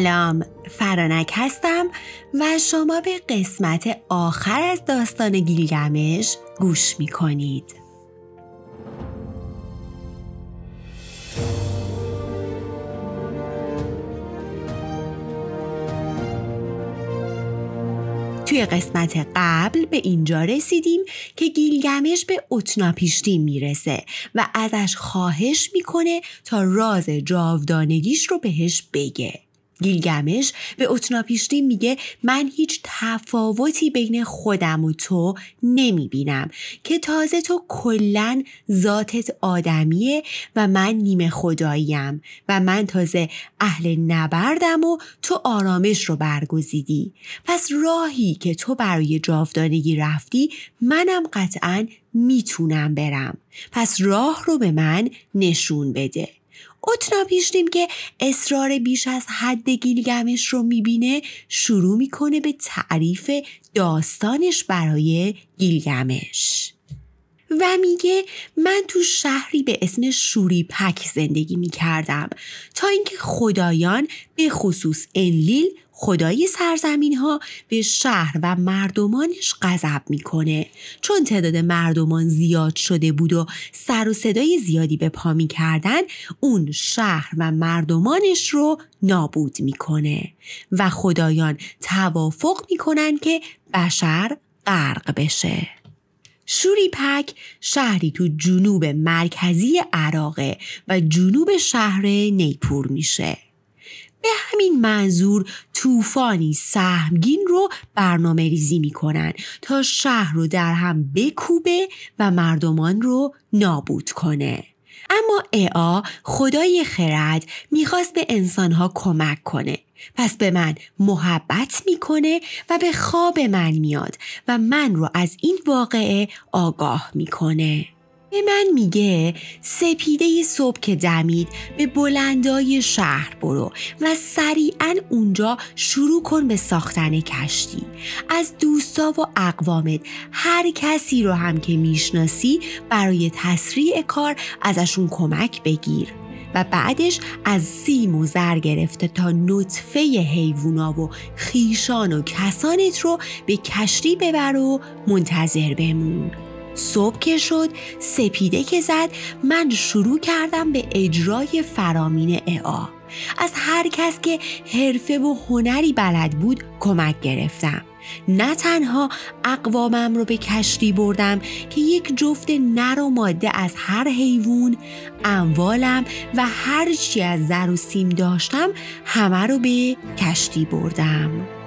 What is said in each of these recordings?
سلام فرانک هستم و شما به قسمت آخر از داستان گیلگمش گوش می کنید. توی قسمت قبل به اینجا رسیدیم که گیلگمش به اتناپیشتی می‌رسه و ازش خواهش می‌کنه تا راز جاودانگیش رو بهش بگه. گیلگمش به اتناپیشتی میگه من هیچ تفاوتی بین خودم و تو نمی بینم که تازه تو کلا ذاتت آدمیه و من نیمه خداییم و من تازه اهل نبردم و تو آرامش رو برگزیدی. پس راهی که تو برای جاودانگی رفتی منم قطعا می‌تونم برم. پس راه رو به من نشون بده. اتنا پیشتیم که اصرار بیش از حد گیلگمش رو می‌بینه شروع می‌کنه به تعریف داستانش برای گیلگمش. و میگه من تو شهری به اسم شوری پک زندگی می‌کردم تا اینکه خدایان به خصوص انلیل خدای سرزمین ها به شهر و مردمانش غضب می‌کنه. چون تعداد مردمان زیاد شده بود و سر و صدای زیادی به پا می‌کردن اون شهر و مردمانش رو نابود می‌کنه و خدایان توافق می‌کنن که بشر غرق بشه. شوری پک شهری تو جنوب مرکزی عراقه و جنوب شهر نیپور میشه. به همین منظور طوفانی سهمگین رو برنامه ریزی می‌کنن تا شهر رو در هم بکوبه و مردمان رو نابود کنه. اما اعا خدای خرد می‌خواست به انسانها کمک کنه پس به من محبت می‌کنه و به خواب من میاد و من رو از این واقعه آگاه می‌کنه به من میگه سپیده صبح که دمید به بلندای شهر برو و سریعا اونجا شروع کن به ساختن کشتی. از دوستا و اقوامت هر کسی رو هم که می‌شناسی برای تسریع کار ازشون کمک بگیر. و بعدش از سیم و زر گرفته تا نطفه حیوونا و خیشان و کسانت رو به کشتی ببر و منتظر بمون. صبح که شد سپیده که زد من شروع کردم به اجرای فرامین اعا. از هر کس که حرفه و هنری بلد بود کمک گرفتم. نه تنها اقوامم رو به کشتی بردم که یک جفت نر و ماده از هر حیوان اموالم و هر چی از زر و سیم داشتم همه رو به کشتی بردم.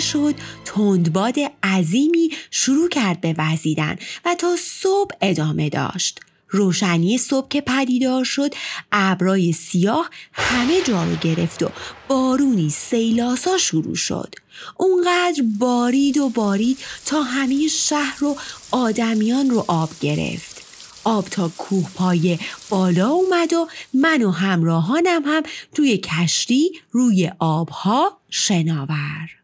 شد تندباد عظیمی شروع کرد به وزیدن و تا صبح ادامه داشت. روشنی صبح که پدیدار شد ابرای سیاه همه جا رو گرفت و بارونی سیلاسا شروع شد. اونقدر بارید و بارید تا همه شهر و آدمیان رو آب گرفت. آب تا کوه پای بالا اومد و من و همراهانم هم توی کشتی روی آبها شناور.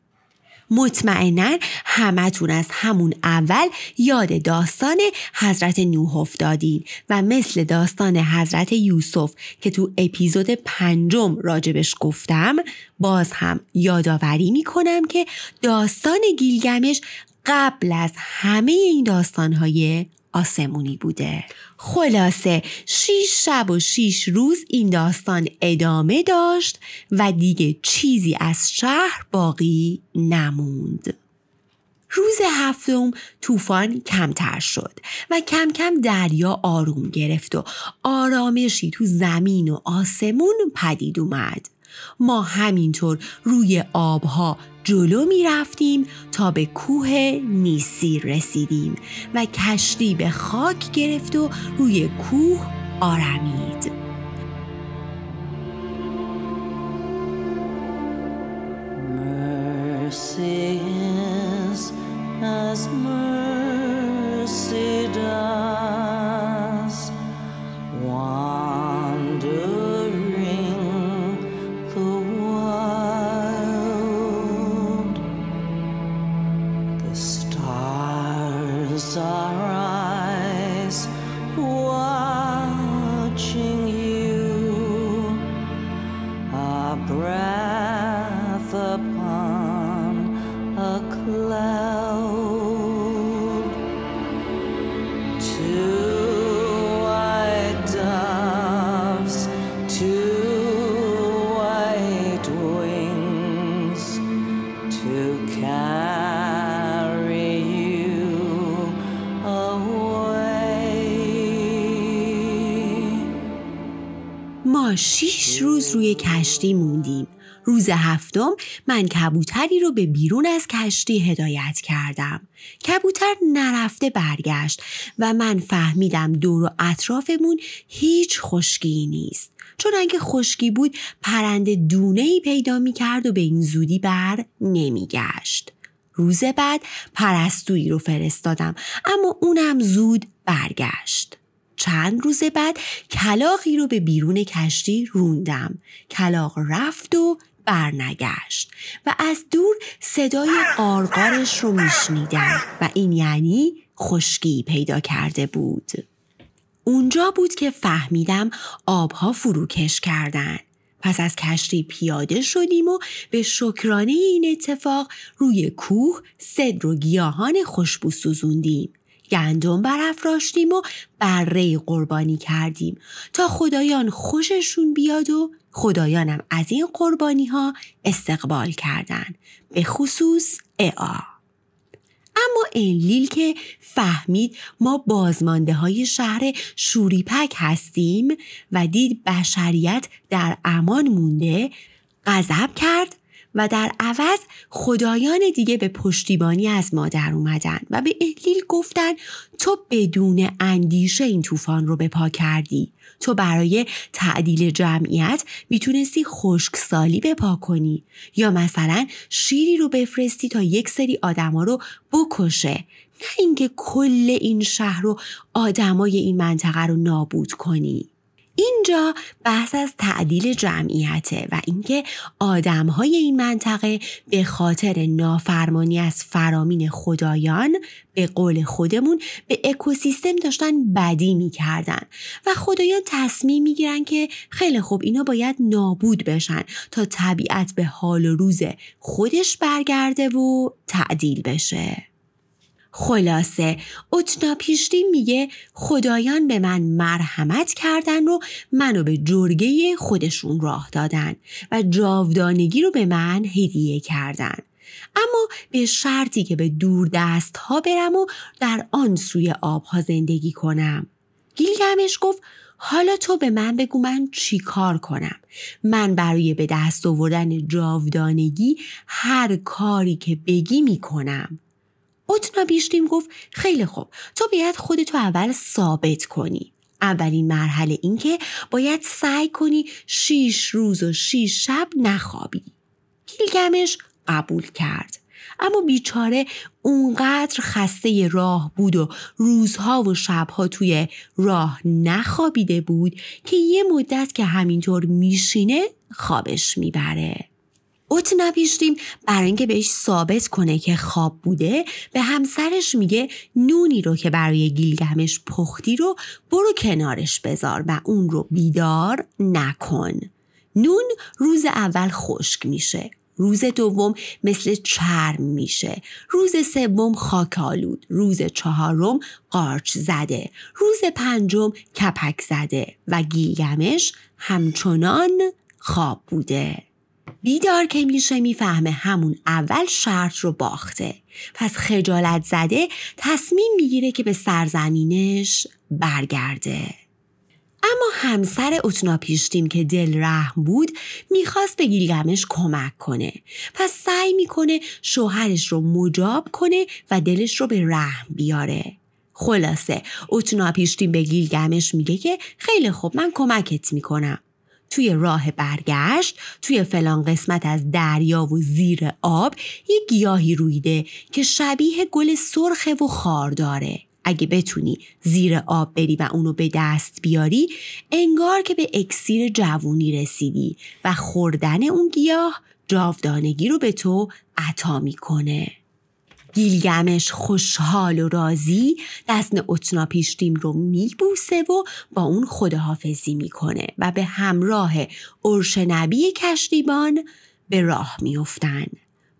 مطمئنا همتون از همون اول یاد داستان حضرت نوح افتادین و مثل داستان حضرت یوسف که تو اپیزود پنجم راجبش گفتم باز هم یادآوری می‌کنم که داستان گیلگمش قبل از همه این داستانهای آسمونی بوده. خلاصه شیش شب و شیش روز این داستان ادامه داشت و دیگه چیزی از شهر باقی نموند. روز هفتم طوفان کمتر شد و کم کم دریا آروم گرفت و آرامشی تو زمین و آسمون پدید اومد. ما همینطور روی آبها جلو می رفتیم تا به کوه نیسی رسیدیم و کشتی به خاک گرفت و روی کوه آرمید as mercy does. تا شیش روز روی کشتی موندیم روز هفتم من کبوتری رو به بیرون از کشتی هدایت کردم. کبوتر نرفته برگشت و من فهمیدم دور و اطرافمون هیچ خشکی نیست. چون اگه خشکی بود پرنده دونه ای پیدا می کرد و به این زودی بر نمی گشت. روز بعد پرستویی رو فرستادم اما اونم زود برگشت. چند روز بعد کلاقی رو به بیرون کشتی روندم. کلاق رفت و برنگشت و از دور صدای قارقارش رو میشنیدم و این یعنی خشکی پیدا کرده بود. اونجا بود که فهمیدم آبها فروکش کردن. پس از کشتی پیاده شدیم و به شکرانه این اتفاق روی کوه صدر و گیاهان خوشبو سوزوندیم. گندم برافراشتیم و بره قربانی کردیم. تا خدایان خوششون بیاد و خدایانم از این قربانی ها استقبال کردند به خصوص اعا. اما انلیل که فهمید ما بازمانده های شهر شوریپک هستیم و دید بشریت در امان مونده غضب کرد و در عوض خدایان دیگه به پشتیبانی از ما در اومدن و به اهلیل گفتن تو بدون اندیشه این طوفان رو به پا کردی. تو برای تعدیل جمعیت می‌تونستی خشکسالی به پا کنی یا مثلا شیری رو بفرستی تا یک سری آدما رو بکشه. نه اینکه کل این شهر و آدمای این منطقه رو نابود کنی. اینجا بحث از تعدیل جمعیته و اینکه آدمهای این منطقه به خاطر نافرمانی از فرامین خدایان به قول خودمون به اکوسیستم داشتن بدی می‌کردن و خدایان تصمیم می‌گیرن که خیلی خوب اینا باید نابود بشن تا طبیعت به حال و روز خودش برگرده و تعدیل بشه. خلاصه اتنا پیشتی میگه خدایان به من مرحمت کردن و منو به جرگه خودشون راه دادن و جاودانگی رو به من هدیه کردن. اما به شرطی که به دور دست ها برم و در آن سوی آبها زندگی کنم. گیلگمش گفت حالا تو به من بگو من چی کار کنم من برای به دست آوردن جاودانگی هر کاری که بگی می‌کنم اتنا بیشتیم گفت خیلی خوب. تو باید خودتو اول ثابت کنی. اولین مرحله این که باید سعی کنی شیش روز و شیش شب نخوابی. گیلگمش قبول کرد. اما بیچاره اونقدر خسته راه بود و روزها و شبها توی راه نخوابیده بود که یه مدت که همینطور میشینه خوابش می‌بره. اوت نپیشتیم برای اینکه بهش ثابت کنه که خواب بوده به همسرش میگه نونی رو که برای گیلگمش پختی رو برو کنارش بذار و اون رو بیدار نکن. نون روز اول خشک میشه. روز دوم مثل چرم میشه. روز سوم خاک آلود. روز چهارم قارچ زده. روز پنجم کپک زده و گیلگمش همچنان خواب بوده. بیدار که میشه می‌فهمه همون اول شرط رو باخته. پس خجالت زده تصمیم می‌گیره که به سرزمینش برگرده. اما همسر اتناپیشتیم که دل رحم بود می‌خواست به گیلگمش کمک کنه. پس سعی می‌کنه شوهرش رو مجاب کنه و دلش رو به رحم بیاره. خلاصه اتناپیشتیم به گیلگمش میگه که خیلی خوب من کمکت می‌کنم. توی راه برگشت توی فلان قسمت از دریا و زیر آب یه گیاهی رویده که شبیه گل سرخه و خار داره اگه بتونی زیر آب بری و اونو به دست بیاری انگار که به اکسیر جوونی رسیدی و خوردن اون گیاه جاودانگی رو به تو عطا می‌کنه. گیلگمش خوشحال و راضی دست اتنا پیشتیم رو میبوسه و با اون خداحافظی می‌کنه و به همراه ارشنبی کشتیبان به راه میافتن.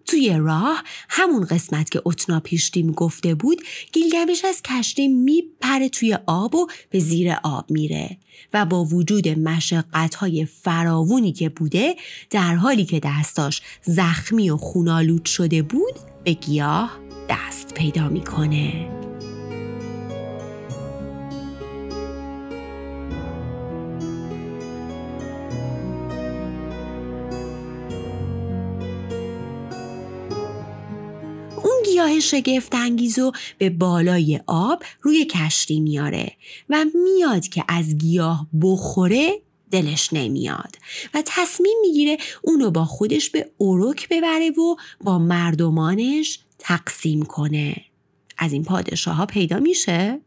توی راه همون قسمت که اتنا پیشتیم گفته بود گیلگمش از کشتی میپره توی آب و به زیر آب میره و با وجود مشقت های فراوونی که بوده در حالی که دستاش زخمی و خونالود شده بود به گیاه دست پیدا می‌کنه. گیاه شگفت انگیز و به بالای آب روی کشتی میاره و میاد که از گیاه بخوره دلش نمیاد و تصمیم می‌گیره اونو با خودش به اروک ببره و با مردمانش تقسیم کنه. از این پادشاه ها پیدا میشه.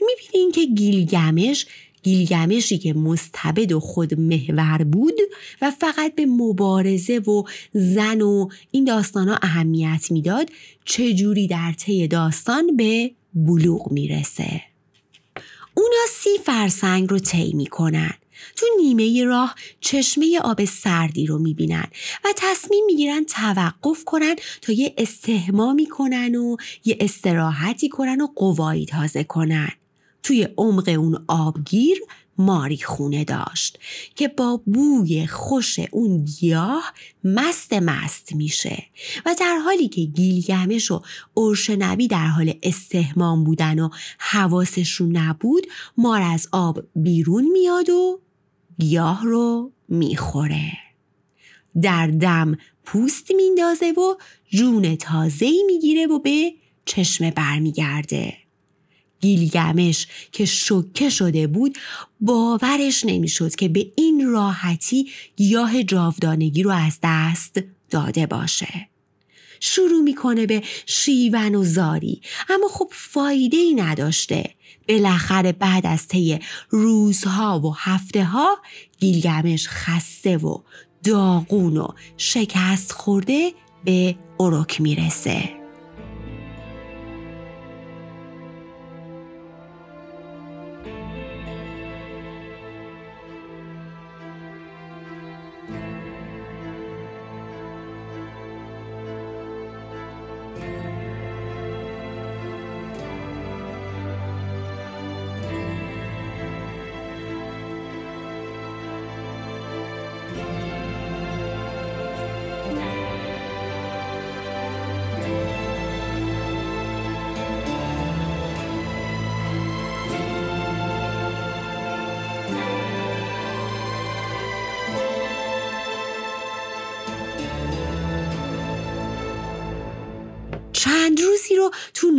می‌بینین که گیلگمش گیلگمشی که مستبد و خود محور بود و فقط به مبارزه و زن و این داستان ها اهمیت می‌داد چجوری در طی داستان به بلوغ می‌رسه؟ اونا سی فرسنگ رو طی می‌کنن. تو نیمه راه چشمه آب سردی رو می‌بینن و تصمیم می‌گیرن توقف کنن تا یه استهمامی کنن و یه استراحتی کنن و قوایی تازه کنن. توی عمق اون آبگیر ماری خونه داشت که با بوی خوش اون گیاه مست مست میشه و در حالی که گیلگمش و ارشنبی در حال استهمام بودن و حواسشون نبود مار از آب بیرون میاد و گیاه رو می‌خوره. در دم پوست میندازه و جون تازه‌ای می‌گیره و به چشمه برمیگرده. گیلگمش که شکه شده بود باورش نمی‌شد که به این راحتی گیاه جاودانگی رو از دست داده باشه. شروع می‌کنه به شیون و زاری. اما خب فایده ای نداشته. بالاخره بعد از طی روزها و هفته ها گیلگمش خسته و داغون و شکست خورده به اروک می‌رسه.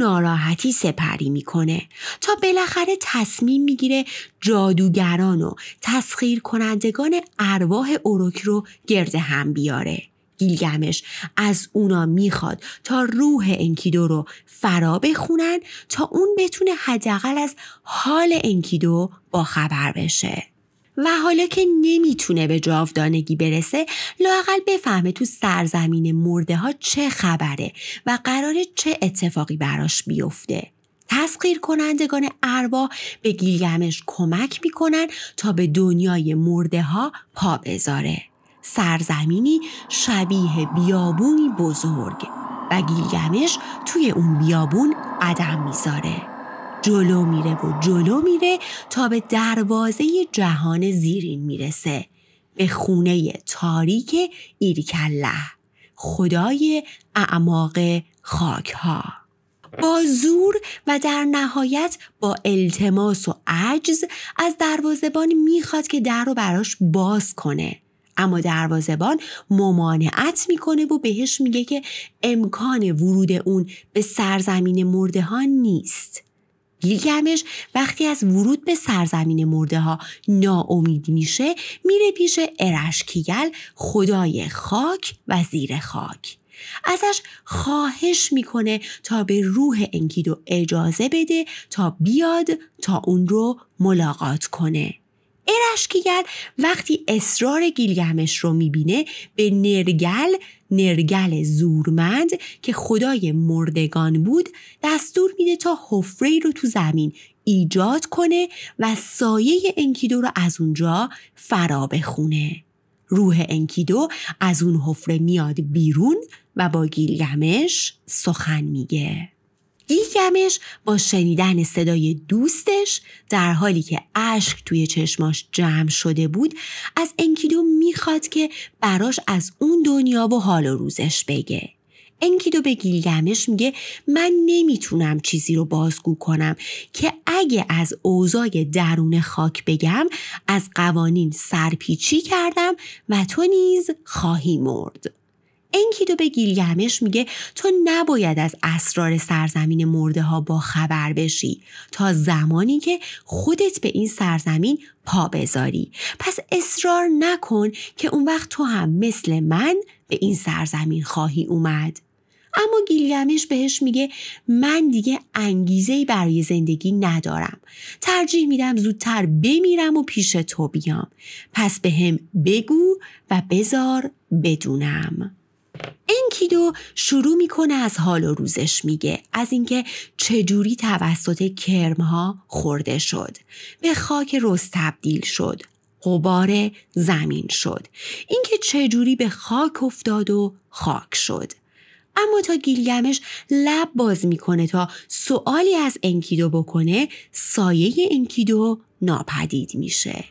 ناراحتی سپری می‌کنه تا بالاخره تصمیم می‌گیره جادوگران و تسخیر کنندگان ارواح اوروک رو گرد هم بیاره. گیلگمش از اونا می‌خواد تا روح انکیدو رو فرا بخونن تا اون بتونه حداقل از حال انکیدو با خبر بشه. و حالا که نمی‌تونه به جاودانگی برسه لاقل بفهمه تو سرزمین مرده ها چه خبره و قراره چه اتفاقی براش بیفته. تسخیر کنندگان اروا به گیلگمش کمک می‌کنن تا به دنیای مرده ها پا بذاره. سرزمینی شبیه بیابونی بزرگ و گیلگمش توی اون بیابون قدم می‌ذاره. جلو میره و جلو میره تا به دروازه جهان زیرین می‌رسه. به خونه تاریک ایریکله. خدای اعماق خاک ها با زور و در نهایت با التماس و عجز از دروازبان می‌خواد که در رو براش باز کنه. اما دروازبان ممانعت می‌کنه و بهش میگه که امکان ورود اون به سرزمین مرده ها نیست. گیلگمش وقتی از ورود به سرزمین مرده ها ناامید میشه میره پیش ارشکیگل خدای خاک و زیر خاک. ازش خواهش می‌کنه تا به روح انکیدو اجازه بده تا بیاد تا اون رو ملاقات کنه. ارشکیگل وقتی اصرار گیلگمش رو می‌بینه به نرگل نرگل زورمند که خدای مردگان بود دستور میده تا حفره رو تو زمین ایجاد کنه و سایه انکیدو رو از اونجا فرا بخونه. روح انکیدو از اون حفره میاد بیرون و با گیلگمش سخن میگه. گیلگمش با شنیدن صدای دوستش در حالی که اشک توی چشماش جمع شده بود از انکیدو می‌خواد که براش از اون دنیا و حال و روزش بگه. انکیدو به گیلگمش میگه من نمی‌تونم چیزی رو بازگو کنم که اگه از اوضاع درون خاک بگم از قوانین سرپیچی کردم و تو نیز خواهی مرد. انکیدو به گیلگمش میگه تو نباید از اسرار سرزمین مرده ها با خبر بشی تا زمانی که خودت به این سرزمین پا بذاری. پس اصرار نکن که اون وقت تو هم مثل من به این سرزمین خواهی اومد. اما گیلگمش بهش میگه من دیگه انگیزه برای زندگی ندارم. ترجیح میدم زودتر بمیرم و پیش تو بیام. پس به هم بگو و بزار بدونم. انکیدو شروع می‌کنه از حال و روزش میگه از اینکه چجوری توسط کرمها خورده شد. به خاک رست تبدیل شد. قبار زمین شد. اینکه چجوری به خاک افتاد و خاک شد. اما تا گیلگمش لب باز می‌کنه تا سوالی از انکیدو بکنه سایه انکیدو ناپدید میشه.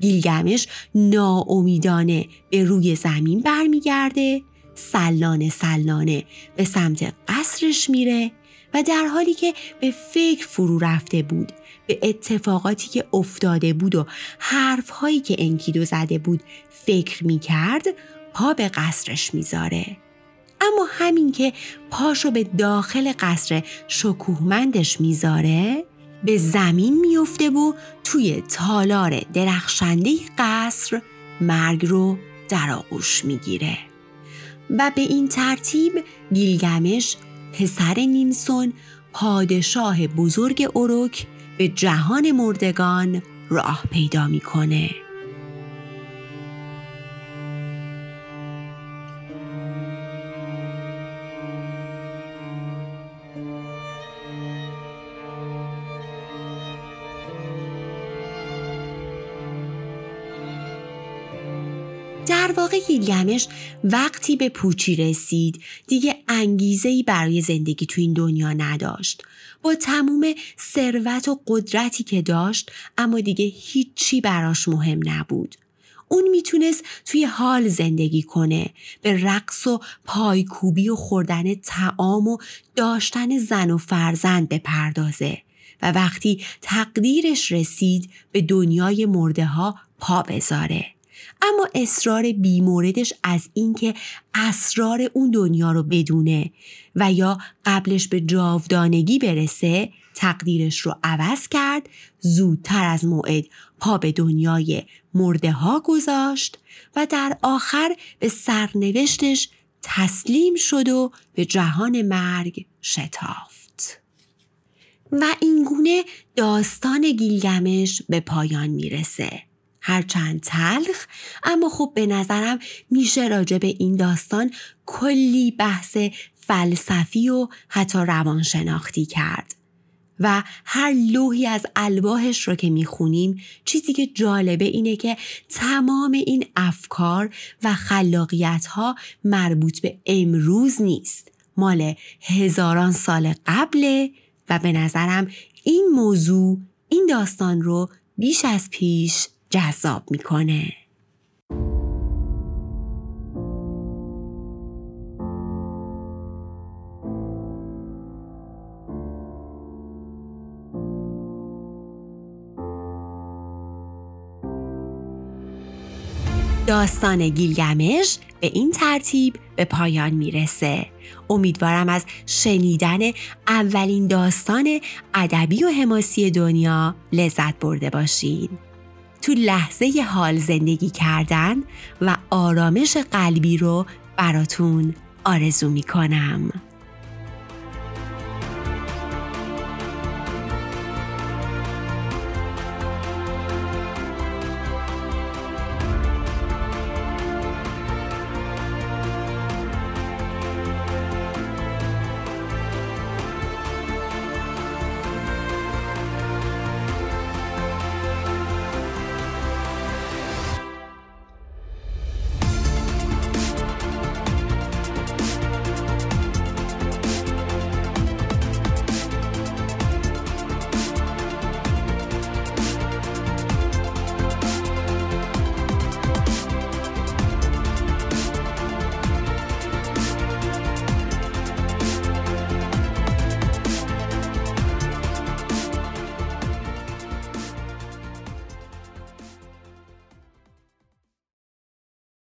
گیلگمش ناامیدانه به روی زمین برمیگرده. سلانه سلانه به سمت قصرش میره و در حالی که به فکر فرو رفته بود به اتفاقاتی که افتاده بود و حرفهایی که انکیدو زده بود فکر می‌کرد پا به قصرش می‌ذاره. اما همین که پاشو به داخل قصر شکوهمندش می‌ذاره به زمین میفته و توی تالار درخشنده قصر مرگ رو در آغوش می‌گیره. و به این ترتیب گیلگمش پسر نیمسون پادشاه بزرگ اروک به جهان مردگان راه پیدا می‌کنه. واقع گیلگمش وقتی به پوچی رسید دیگه انگیزه ای برای زندگی تو این دنیا نداشت. با تموم ثروت و قدرتی که داشت اما دیگه هیچی براش مهم نبود. اون می‌تونست توی حال زندگی کنه به رقص و پایکوبی و خوردن تعام و داشتن زن و فرزند بپردازه و وقتی تقدیرش رسید به دنیای مرده ها پا بذاره. اما اصرار بیموردش از اینکه اسرار اون دنیا رو بدونه و یا قبلش به جاودانگی برسه تقدیرش رو عوض کرد زودتر از موعد پا به دنیای مرده ها گذاشت و در آخر به سرنوشتش تسلیم شد و به جهان مرگ شتافت. و اینگونه داستان گیلگمش به پایان می‌رسه. هرچند تلخ اما خب به نظرم میشه راجع به این داستان کلی بحث فلسفی و حتی روانشناختی کرد. و هر لوحی از الواحش رو که می‌خونیم چیزی که جالبه اینه که تمام این افکار و خلاقیت ها مربوط به امروز نیست. مال هزاران سال قبله و به نظرم این موضوع این داستان رو بیش از پیش جذاب می‌کنه داستان گیلگمش به این ترتیب به پایان می‌رسه. امیدوارم از شنیدن اولین داستان ادبی و حماسی دنیا لذت برده باشین. تو لحظه حال زندگی کردن و آرامش قلبی رو براتون آرزو می کنم.